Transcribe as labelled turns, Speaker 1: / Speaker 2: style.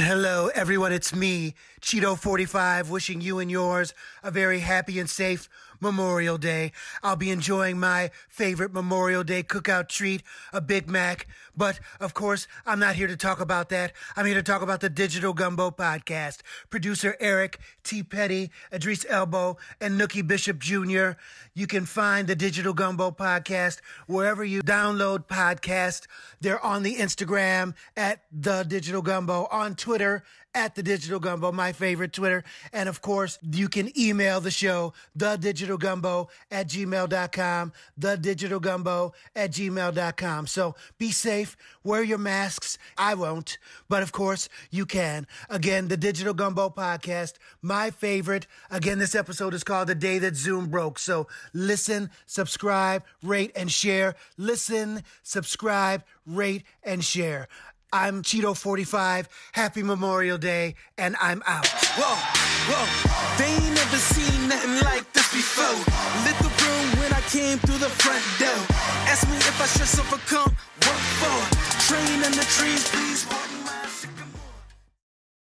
Speaker 1: hello, everyone. It's me, Cheetoh45, wishing you and yours a very happy and safe Memorial Day. I'll be enjoying my favorite Memorial Day cookout treat, a Big Mac. But of course, I'm not here to talk about that. I'm here to talk about the Digital Gumbo podcast. Producer Eric T. Petty, Idris Elbow, and Nookie Bishop Jr. You can find the Digital Gumbo podcast wherever you download podcast. They're on the Instagram at the Digital Gumbo, on Twitter at the Digital Gumbo, my favorite Twitter. And of course, you can email the show, the Digital Gumbo at gmail.com, the Digital Gumbo at gmail.com. So be safe, wear your masks. I won't, but of course you can. Again, the Digital Gumbo podcast, my favorite. Again, this episode is called The Day That Zoom Broke. So listen, subscribe, rate, and share. Listen, subscribe, rate, and share. I'm Cheetoh45. Happy Memorial Day, and I'm out.
Speaker 2: Whoa, whoa. They ain't never seen nothing like this came through the front door. Ask me if I should overcome. What for? Train in the trees, please.